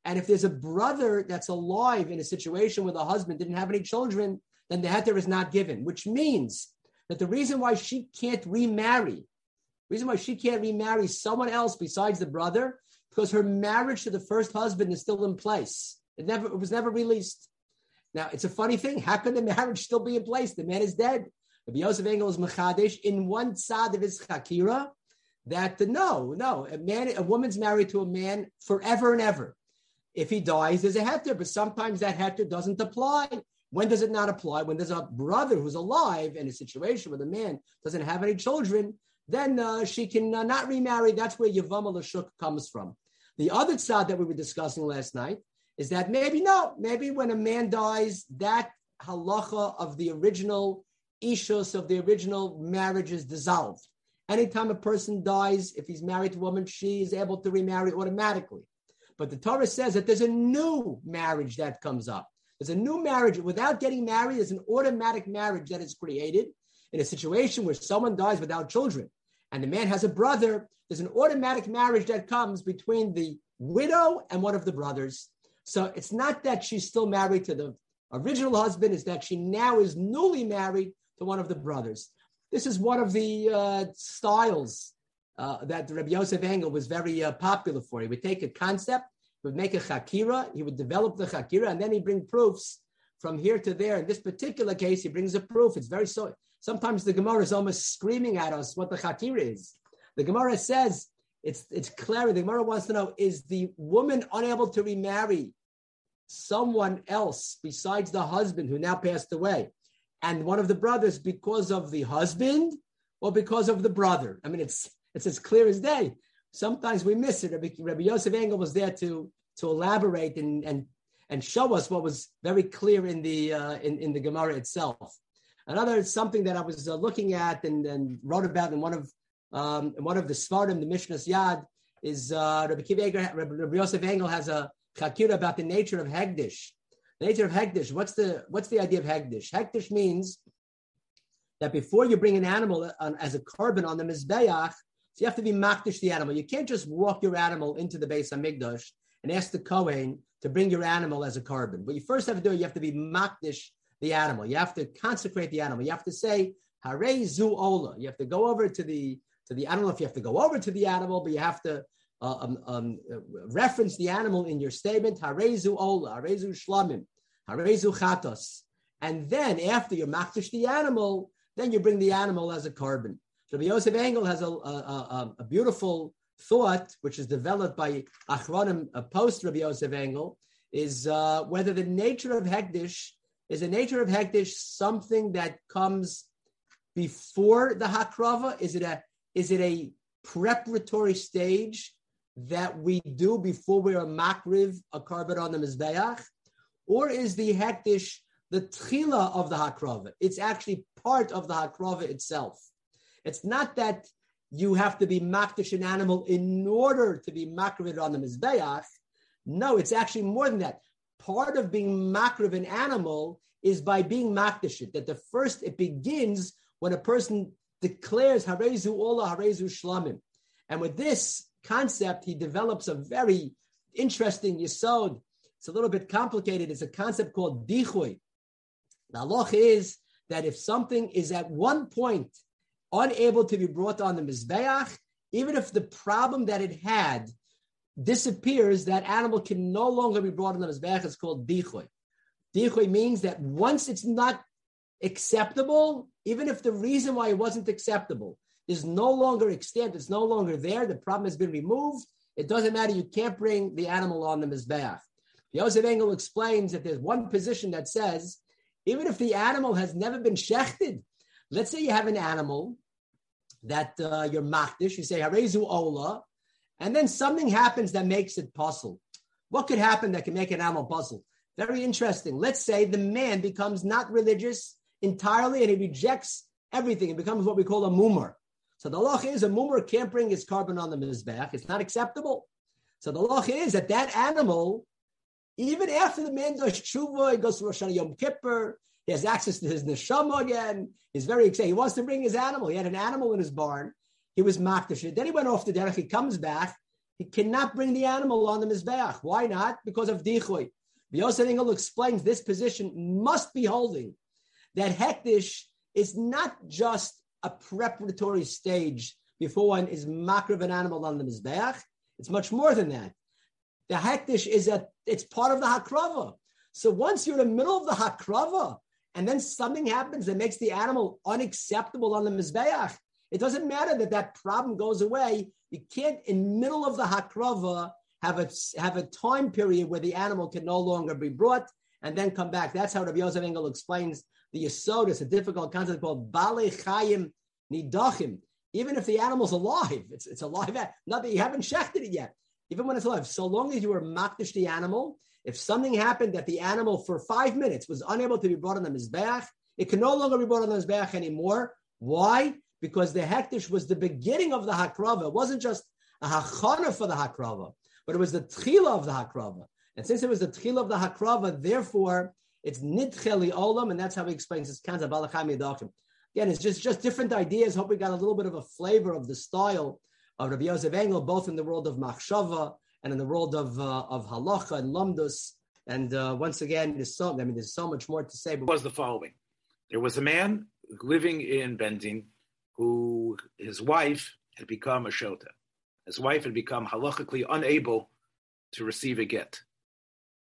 C: And if there's a brother that's alive in a situation where the husband didn't have any children, then the heter is not given, which means that the reason why she can't remarry, reason why she can't remarry someone else besides the brother, because her marriage to the first husband is still in place. It never it was never released. Now it's a funny thing. How can the marriage still be in place? The man is dead. Rabbi Yosef Engel is machadish in one side of his chakira that no, no, a man, a woman's married to a man forever and ever. If he dies, there's a heter, but sometimes that heter doesn't apply. When does it not apply? When there's a brother who's alive in a situation where the man doesn't have any children, then uh, she can uh, not remarry. That's where Yavam Lashuk comes from. The other side that we were discussing last night is that maybe no, maybe when a man dies, that halacha of the original ishus of the original marriage is dissolved. Anytime a person dies, if he's married to a woman, she is able to remarry automatically. But the Torah says that there's a new marriage that comes up. There's a new marriage. Without getting married, there's an automatic marriage that is created in a situation where someone dies without children and the man has a brother. There's an automatic marriage that comes between the widow and one of the brothers. So it's not that she's still married to the original husband, it's that she now is newly married to one of the brothers. This is one of the uh, styles uh, that Rabbi Yosef Engel was very uh, popular for. He would take a concept, would make a chakira, he would develop the chakira, and then he'd bring proofs from here to there. In this particular case, he brings a proof. It's very so. Sometimes the Gemara is almost screaming at us what the chakira is. The Gemara says it's it's clear. The Gemara wants to know: Is the woman unable to remarry someone else besides the husband who now passed away, and one of the brothers because of the husband or because of the brother? I mean, it's it's as clear as day. Sometimes we miss it. Rabbi, Rabbi Yosef Engel was there to to elaborate and and and show us what was very clear in the uh, in in the Gemara itself. Another something that I was uh, looking at and, and, wrote about in one of um, in one of the Svardim, the Mishnah's Yad, is uh, Rabbi, Rabbi, Rabbi Yosef Engel has a chakira about the nature of hegdish. The nature of hegdish. What's the what's the idea of hegdish? Hegdish means that before you bring an animal on, as a korban on the mizbeach, So you have to be makdish the animal. You can't just walk your animal into the Beis Hamikdash and ask the Kohen to bring your animal as a korban. But you first have to do, it, you have to be makdish the animal. You have to consecrate the animal. You have to say, Hare zu ola. You have to go over to the to the animal if you have to go over to the animal, but you have to uh, um, um, reference the animal in your statement. Harezu ola, harezu shlamim, harezu chatos. And then after you makdish the animal, then you bring the animal as a korban. Rabbi Yosef Engel has a, a, a, a, beautiful thought, which is developed by Achronim a post Rabbi Yosef Engel, is uh, whether the nature of Hekdish is the nature of Hekdish something that comes before the Hakrava? Is it a is it a preparatory stage that we do before we are makriv a korban on the mizbeach, or is the hektish the tchila of the hakrava? It's actually part of the hakrava itself. It's not that you have to be makdish an animal in order to be makriv on the mizbeach. No, it's actually more than that. Part of being makriv an animal is by being makdish it. That the first it begins when a person declares harezu ola harezu shlamim, and with this concept, he develops a very interesting yisod. It's a little bit complicated. It's a concept called dichui. The halach is that if something is at one point unable to be brought on the mizbeach, even if the problem that it had disappears, that animal can no longer be brought on the mizbeach. It's called dichui. Dichui means that once it's not acceptable, even if the reason why it wasn't acceptable is no longer extant, it's no longer there, the problem has been removed, it doesn't matter, you can't bring the animal on the Mizbeach. Yosef Engel explains that there's one position that says, even if the animal has never been shechted, let's say you have an animal that uh, you're makdish, you say harezu ola, and then something happens that makes it pasul. What could happen that can make an animal pasul? Very interesting. Let's say the man becomes not religious entirely and he rejects everything. It becomes what we call a mumar. So the law is a mumar can't bring his korban on the mizbeach. It's not acceptable. So the law is that that animal, even after the man does tshuva, he goes to Rosh Hashanah Yom Kippur, he has access to his neshama again. He's very excited. He wants to bring his animal. He had an animal in his barn. He was makdash. Then he went off to derech. He comes back. He cannot bring the animal on the mizbeach. Why not? Because of dichui. Yosef Engel explains this position must be holding that hektish is not just a preparatory stage before one is makriv an animal on the mizbeach. It's much more than that. The hektish is a it's part of the hakrava. So once you're in the middle of the hakrava, and then something happens that makes the animal unacceptable on the mizbeach, it doesn't matter that that problem goes away. You can't, in middle of the hakrava, have a have a time period where the animal can no longer be brought and then come back. That's how Rabbi Yosef Engel explains the Yisod is a difficult concept called Bale Chayim Nidachim. Even if the animal's alive, it's, it's alive, not that you haven't shechted it yet. Even when it's alive, so long as you are makdish the animal, if something happened that the animal for five minutes was unable to be brought on the Mizbeach, it can no longer be brought on the Mizbeach anymore. Why? Because the hektish was the beginning of the hakrava. It wasn't just a hachana for the hakrava, but it was the tchila of the hakrava. And since it was the tchila of the hakrava, therefore it's nidcheli olam, and that's how he explains this concept balachami Again, it's just just different ideas. Hope we got a little bit of a flavor of the style of Rabbi Yosef Engel, both in the world of machshava and in the world of uh, of halacha and lumdus. And uh, once again, there's so I mean, there's so much more to say.
B: But was the following: There was a man living in Bendin who his wife had become a shota. His wife had become halachically unable to receive a get.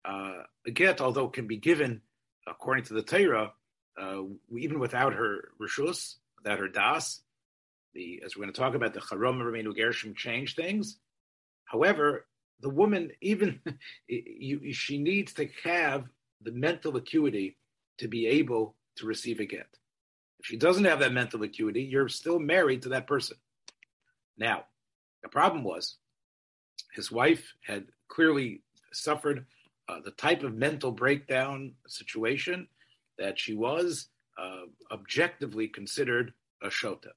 B: Uh, a get, although can be given according to the Torah, uh, even without her rishus, without her das, the as we're going to talk about, the cherem Rabbeinu Gershom change things. However, the woman even <laughs> you, she needs to have the mental acuity to be able to receive a get. If she doesn't have that mental acuity, you're still married to that person. Now, the problem was his wife had clearly suffered uh, the type of mental breakdown situation that she was uh, objectively considered a shota,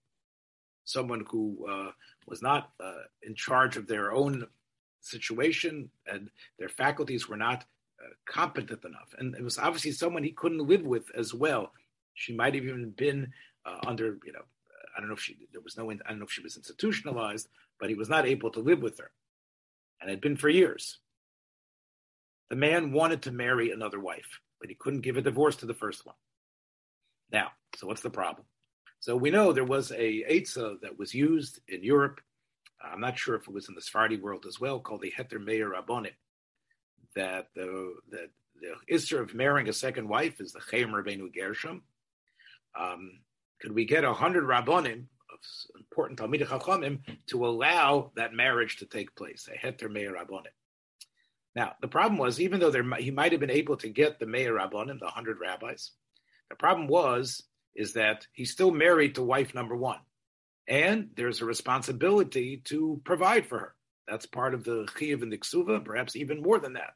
B: someone who uh, was not uh, in charge of their own situation and their faculties were not uh, competent enough. And it was obviously someone he couldn't live with as well. She might have even been under, you know, I don't know if she there was no I don't know if she was institutionalized, but he was not able to live with her, and had been for years. The man wanted to marry another wife, but he couldn't give a divorce to the first one. Now, so what's the problem? So we know there was a Eitzah that was used in Europe. I'm not sure if it was in the Sephardi world as well, called the Heter Meah Rabbonim. That the that the issue of marrying a second wife is the Cherem Rabbeinu Gershom. Um, could we get a hundred Rabbonim of important Talmid Chachamim to allow that marriage to take place? A Heter Meah Rabbonim. Now, the problem was, even though there, he might have been able to get the Meah Rabbonim, the hundred rabbis, the problem was is that he's still married to wife number one, and there's a responsibility to provide for her. That's part of the chiyuv and the ksuva, perhaps even more than that.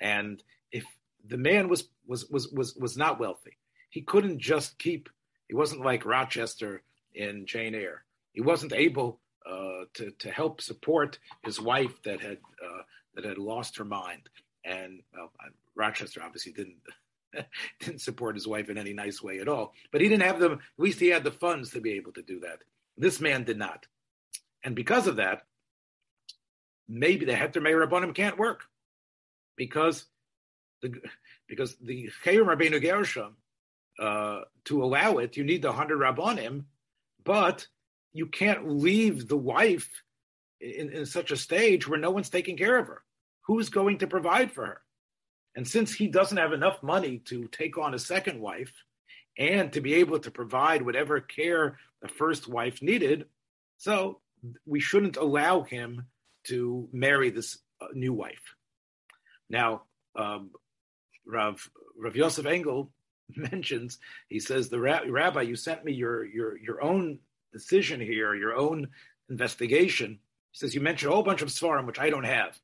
B: And if the man was was was was was not wealthy, he couldn't just keep. He wasn't like Rochester in Jane Eyre. He wasn't able uh, to to help support his wife that had uh, that had lost her mind. And well, Rochester obviously didn't <laughs> didn't support his wife in any nice way at all. But he didn't have them. At least he had the funds to be able to do that. This man did not, and because of that, maybe the Heter Meah Rabbanim can't work because the because the Cherem Rabbeinu Gershom uh, to allow it, you need the hundred Rabbanim, but you can't leave the wife in, in such a stage where no one's taking care of her. Who's going to provide for her? And since he doesn't have enough money to take on a second wife and to be able to provide whatever care the first wife needed, so we shouldn't allow him to marry this uh, new wife. Now, um, Rav, Rav Yosef Engel <laughs> mentions, he says, the rabbi, you sent me your, your, your own decision here, your own investigation. He says, you mentioned a whole bunch of svarim, which I don't have.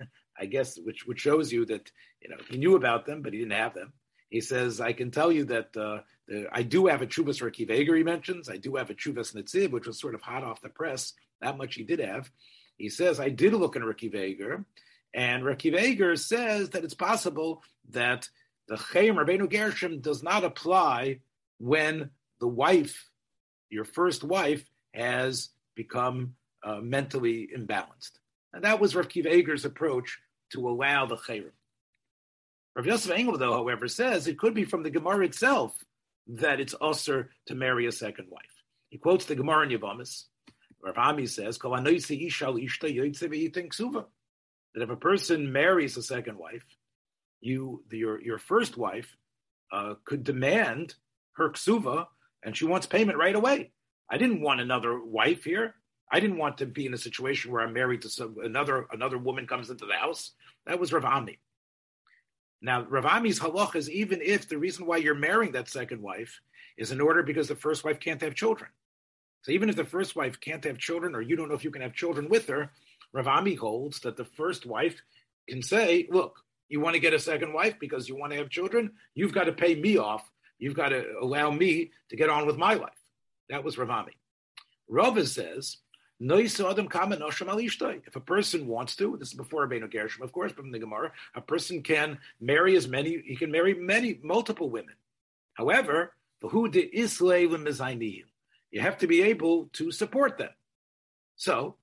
B: <laughs> I guess, which which shows you that you know he knew about them, but he didn't have them. He says, I can tell you that uh, the, I do have a Tshuvos Rakiv Eger, he mentions. I do have a Tshuvos Netzib, which was sort of hot off the press. That much he did have. He says, I did look in Rakiv Eger, and Rakiv Eger says that it's possible that the Cherem Rabbeinu Gershom does not apply when the wife, your first wife, has become uh, mentally imbalanced. And that was Rav approach to allow the cherem. Rav Yosef Engel, though, however, says it could be from the Gemara itself that it's usher to marry a second wife. He quotes the Gemara in Yavamis. Rav Ami says, that if a person marries a second wife, you, the, your, your first wife, uh, could demand her ksuva, and she wants payment right away. I didn't want another wife here. I didn't want to be in a situation where I'm married to some another another woman comes into the house. That was Rav Ami. Now, Ravami's halach is even if the reason why you're marrying that second wife is in order because the first wife can't have children. So even if the first wife can't have children, or you don't know if you can have children with her, Ravami holds that the first wife can say, "Look, you want to get a second wife because you want to have children. You've got to pay me off. You've got to allow me to get on with my life." That was Ravami. Rava says if a person wants to, this is before Rabbeinu Gershom, of course, from the Gemara, a person can marry as many, he can marry many, multiple women. However, you have to be able to support them. So,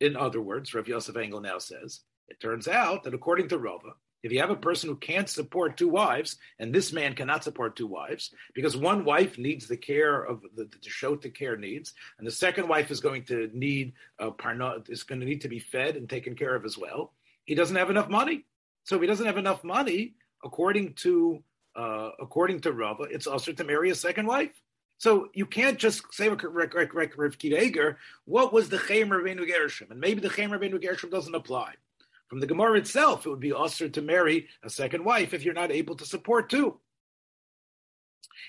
B: in other words, Rav Yosef Engel now says, it turns out that according to Rava, if you have a person who can't support two wives, and this man cannot support two wives, because one wife needs the care of the, the show the care needs, and the second wife is going to need uh, parna, is going to need to be fed and taken care of as well. He doesn't have enough money. So if he doesn't have enough money, according to uh, according to Rava, it's also to marry a second wife. So you can't just say Rav what was the Cherem Rabbeinu Gershom? And maybe the Cherem Rabbeinu Gershom doesn't apply. From the Gemara itself, it would be usher to marry a second wife if you're not able to support two.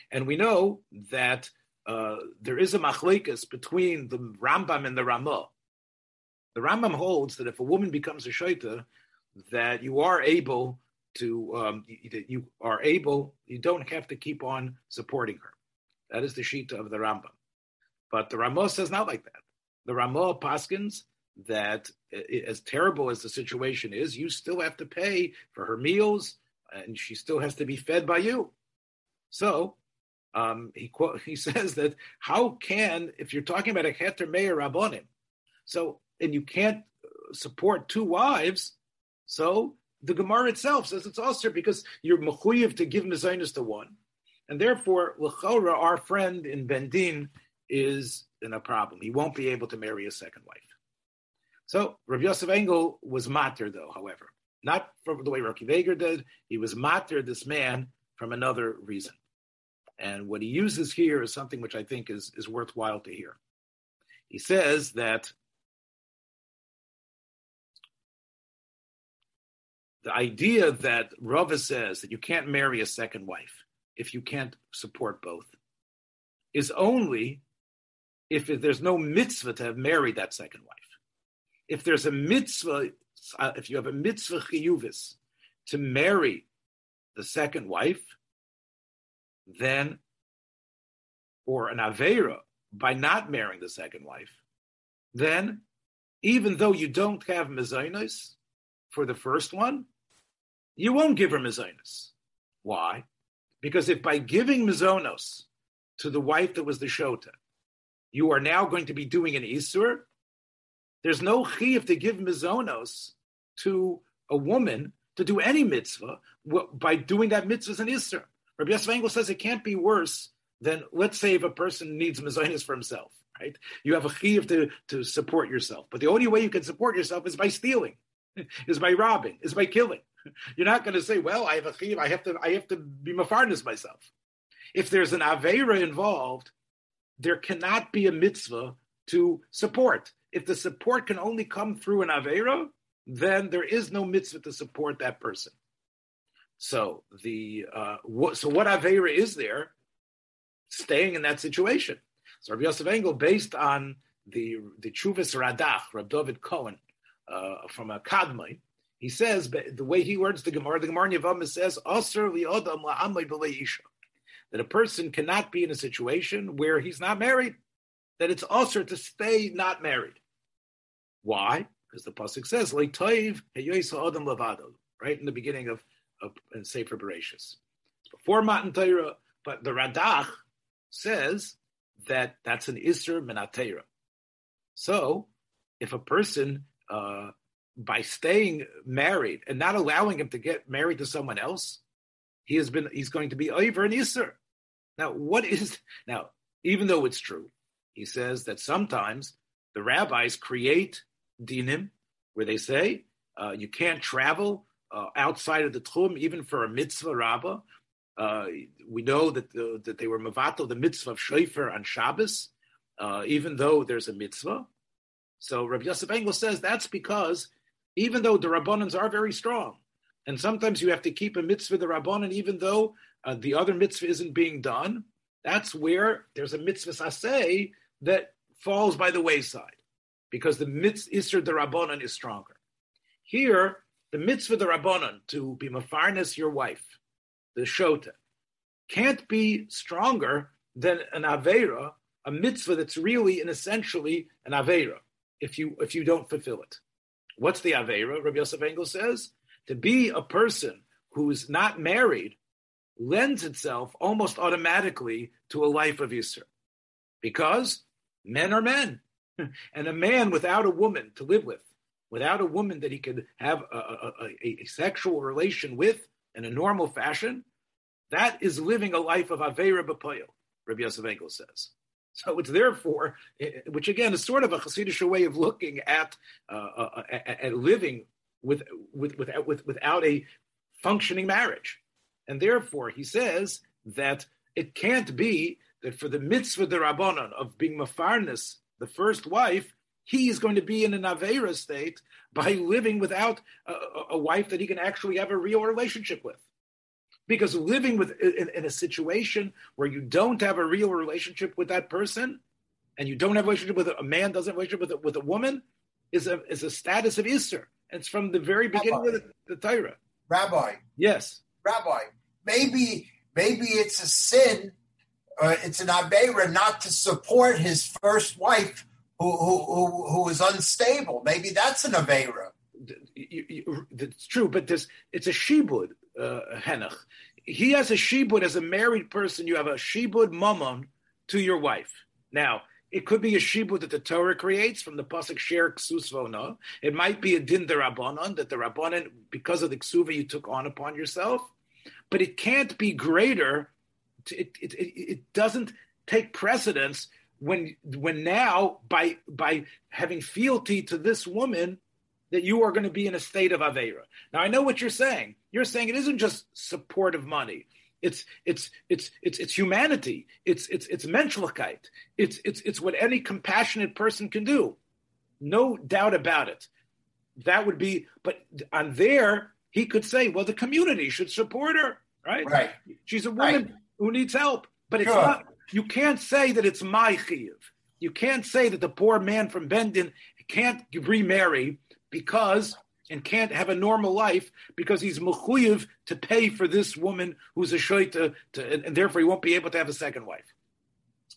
B: And we know that uh, there is a machlekes between the Rambam and the Ramah. The Rambam holds that if a woman becomes a shaita, that you are able to, um, that you are able, you don't have to keep on supporting her. That is the shita of the Rambam. But the Ramah says not like that. The Ramah paskins that as terrible as the situation is, you still have to pay for her meals and she still has to be fed by you. So um, he quote, <laughs> he says that how can if you're talking about a heter meah rabbonim, so and you can't support two wives, so the Gemara itself says it's also because you're mechuyev to give mezainis to one, and therefore lechora, our friend in Bendin, is in a problem. He won't be able to marry a second wife. So Rabbi Yosef Engel was matter, though. However, not from the way Rocky Vager did. He was matter this man from another reason. And what he uses here is something which I think is, is worthwhile to hear. He says that the idea that Rava says that you can't marry a second wife if you can't support both is only if there's no mitzvah to have married that second wife. If there's a mitzvah, uh, if you have a mitzvah chiyuvis to marry the second wife, then, or an avera by not marrying the second wife, then even though you don't have mezainis for the first one, you won't give her mezainis. Why? Because if by giving mezonos to the wife that was the shota, you are now going to be doing an isur, there's no chiyuv to give mezonos to a woman to do any mitzvah by doing that mitzvah as an. Rabbi Yosef Engel says it can't be worse than, let's say, if a person needs mezonos for himself, right? You have a chiyuv to, to support yourself. But the only way you can support yourself is by stealing, <laughs> is by robbing, is by killing. <laughs> You're not going to say, well, I have a chiyuv, I have to, I have to be mafarnas myself. If there's an avera involved, there cannot be a mitzvah to support. If the support can only come through an avera, then there is no mitzvah to support that person. So the uh, what, so what avera is there? Staying in that situation. So Rabbi Yosef Engel, based on the the Tshuvos Radach, Rabbi David Cohen, uh, from a Kadmai, he says the way he words the Gemara, the Gemara Yavam says, "Aser liodam that a person cannot be in a situation where he's not married, that it's also to stay not married. Why? Because the pasuk says, adam lavado," right in the beginning of, of in Sefer Bereshis. Before Matan Torah, but the Radach says that that's an Isser Menatera. So, if a person, uh, by staying married and not allowing him to get married to someone else, he has been he's going to be over an Isser. Now, what is now? Even though it's true, he says that sometimes the rabbis create dinim where they say uh, you can't travel uh, outside of the tchum even for a mitzvah rabbah. Uh, we know that the, that they were mavato the mitzvah of shofar on Shabbos, uh, even though there's a mitzvah. So Rabbi Yosef Engel says that's because even though the rabbanans are very strong, and sometimes you have to keep a mitzvah the rabbanan even though uh, the other mitzvah isn't being done, that's where there's a mitzvah saseh that falls by the wayside because the mitzvah isser rabbanon is stronger. Here, the mitzvah the rabbanon to be mafarnes your wife, the shota, can't be stronger than an avera, a mitzvah that's really and essentially an avera if you if you don't fulfill it. What's the avera? Rabbi Yosef Engel says to be a person who's not married lends itself almost automatically to a life of Yisr. Because men are men. And a man without a woman to live with, without a woman that he could have a, a, a, sexual relation with in a normal fashion, that is living a life of Aveira B'Poyo, Rabbi Yosef Engel says. So it's therefore, which again is sort of a Hasidic way of looking at, uh, uh, at, at living with, with, without, with, without a functioning marriage. And therefore, he says that it can't be that for the mitzvah the rabbanon of being mafarnis, the first wife, he is going to be in an avera state by living without a, a, wife that he can actually have a real relationship with. Because living with in, in, a situation where you don't have a real relationship with that person, and you don't have a relationship with a, a man doesn't have a relationship with a, with a woman, is a is a status of Isser. It's from the very beginning Rabbi. of the, the Torah.
D: Rabbi.
B: Yes.
D: Rabbi, maybe maybe it's a sin, uh, it's an abera not to support his first wife who who who, is unstable. Maybe that's an avera.
B: It's true, but this it's a shibud uh, henach. he has a shibud as a married person. You have a shibud mamon to your wife. Now, it could be a shibud that the Torah creates from the pasuk sher ksusvona. It might be a din rabbanon that the rabbanon, because of the ksuva you took on upon yourself, but it can't be greater. It, it, it, it doesn't take precedence when when now by by having fealty to this woman that you are going to be in a state of avera. Now I know what you're saying. You're saying it isn't just support of money. It's it's it's it's it's humanity. It's it's it's menschlichkeit. It's it's it's what any compassionate person can do. No doubt about it. That would be, but on there he could say, well, the community should support her, right?
D: Right.
B: She's a woman
D: Right.
B: Who needs help, but it's
D: Sure.
B: not. You can't say that it's my chiyuv. You can't say that the poor man from Bendin can't remarry because and can't have a normal life because he's mechuyev to pay for this woman who's a to and, and therefore he won't be able to have a second wife.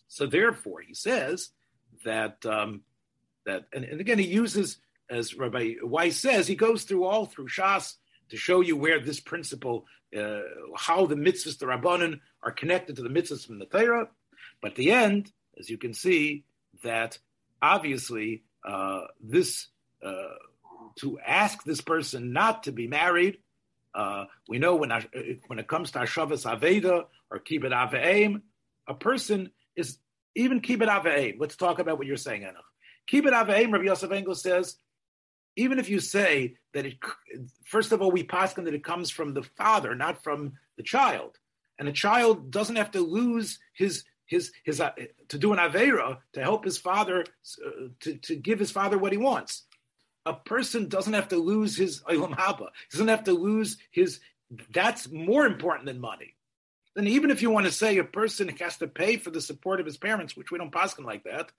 B: So therefore, he says that um, that and, and again he uses as Rabbi Weiss says he goes through all through Shas to show you where this principle uh, how the mitzvahs the rabbanon are connected to the mitzvahs from the Torah. But the end, as you can see, that obviously uh, this uh, to ask this person not to be married. Uh, we know when when it comes to Hashavas Aveda or Kibbut Aveim, a person is even Kibbut Aveim. Let's talk about what you're saying, Enoch. Kibbut Aveim, Rabbi Yosef Engel says, even if you say that it, first of all, we paskin that it comes from the father, not from the child, and a child doesn't have to lose his his his uh, to do an avera to help his father uh, to to give his father what he wants. A person doesn't have to lose his olam haba. He Doesn't have to lose his. That's more important than money. Then even if you want to say a person has to pay for the support of his parents, which we don't paskin like that,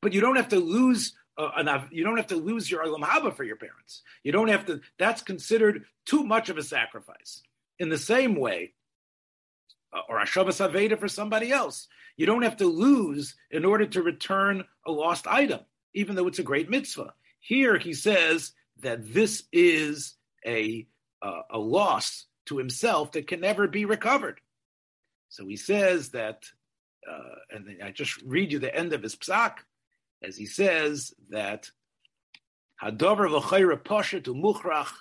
B: but you don't have to lose uh, you don't have to lose your olam haba for your parents. You don't have to. That's considered too much of a sacrifice. In the same way, uh, or Hashavas Aveda for somebody else. You don't have to lose in order to return a lost item, even though it's a great mitzvah. Here he says that this is a, uh, a loss to himself that can never be recovered. So he says that, uh, and I just read you the end of his psak, as he says that Hadover v'chayra poshet u'muchrach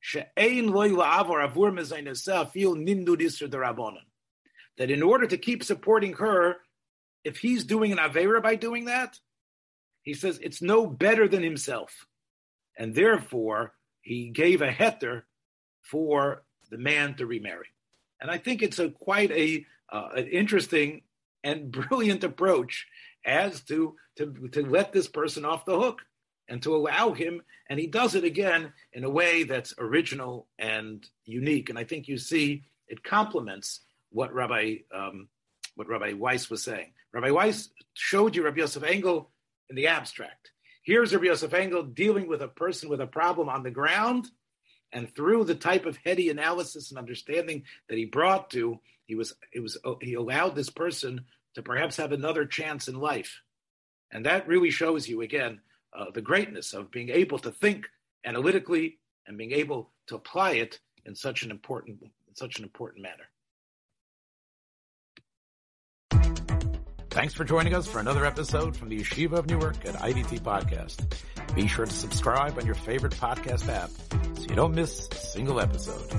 B: she'ein loy la'avor avur mezaynaseh fil nindu disr derabonon that in order to keep supporting her, if he's doing an Avera by doing that, he says it's no better than himself. And therefore, he gave a heter for the man to remarry. And I think it's a quite a uh, an interesting and <laughs> brilliant approach as to, to to let this person off the hook and to allow him. And he does it again in a way that's original and unique. And I think you see it complements what Rabbi um, what Rabbi Weiss was saying. Rabbi Weiss showed you Rabbi Yosef Engel in the abstract. Here's Rabbi Yosef Engel dealing with a person with a problem on the ground, and through the type of heady analysis and understanding that he brought to, he was it was he allowed this person to perhaps have another chance in life, and that really shows you again uh, the greatness of being able to think analytically and being able to apply it in such an important in such an important manner.
A: Thanks for joining us for another episode from the Yeshiva of Newark at IDT Podcast. Be sure to subscribe on your favorite podcast app so you don't miss a single episode.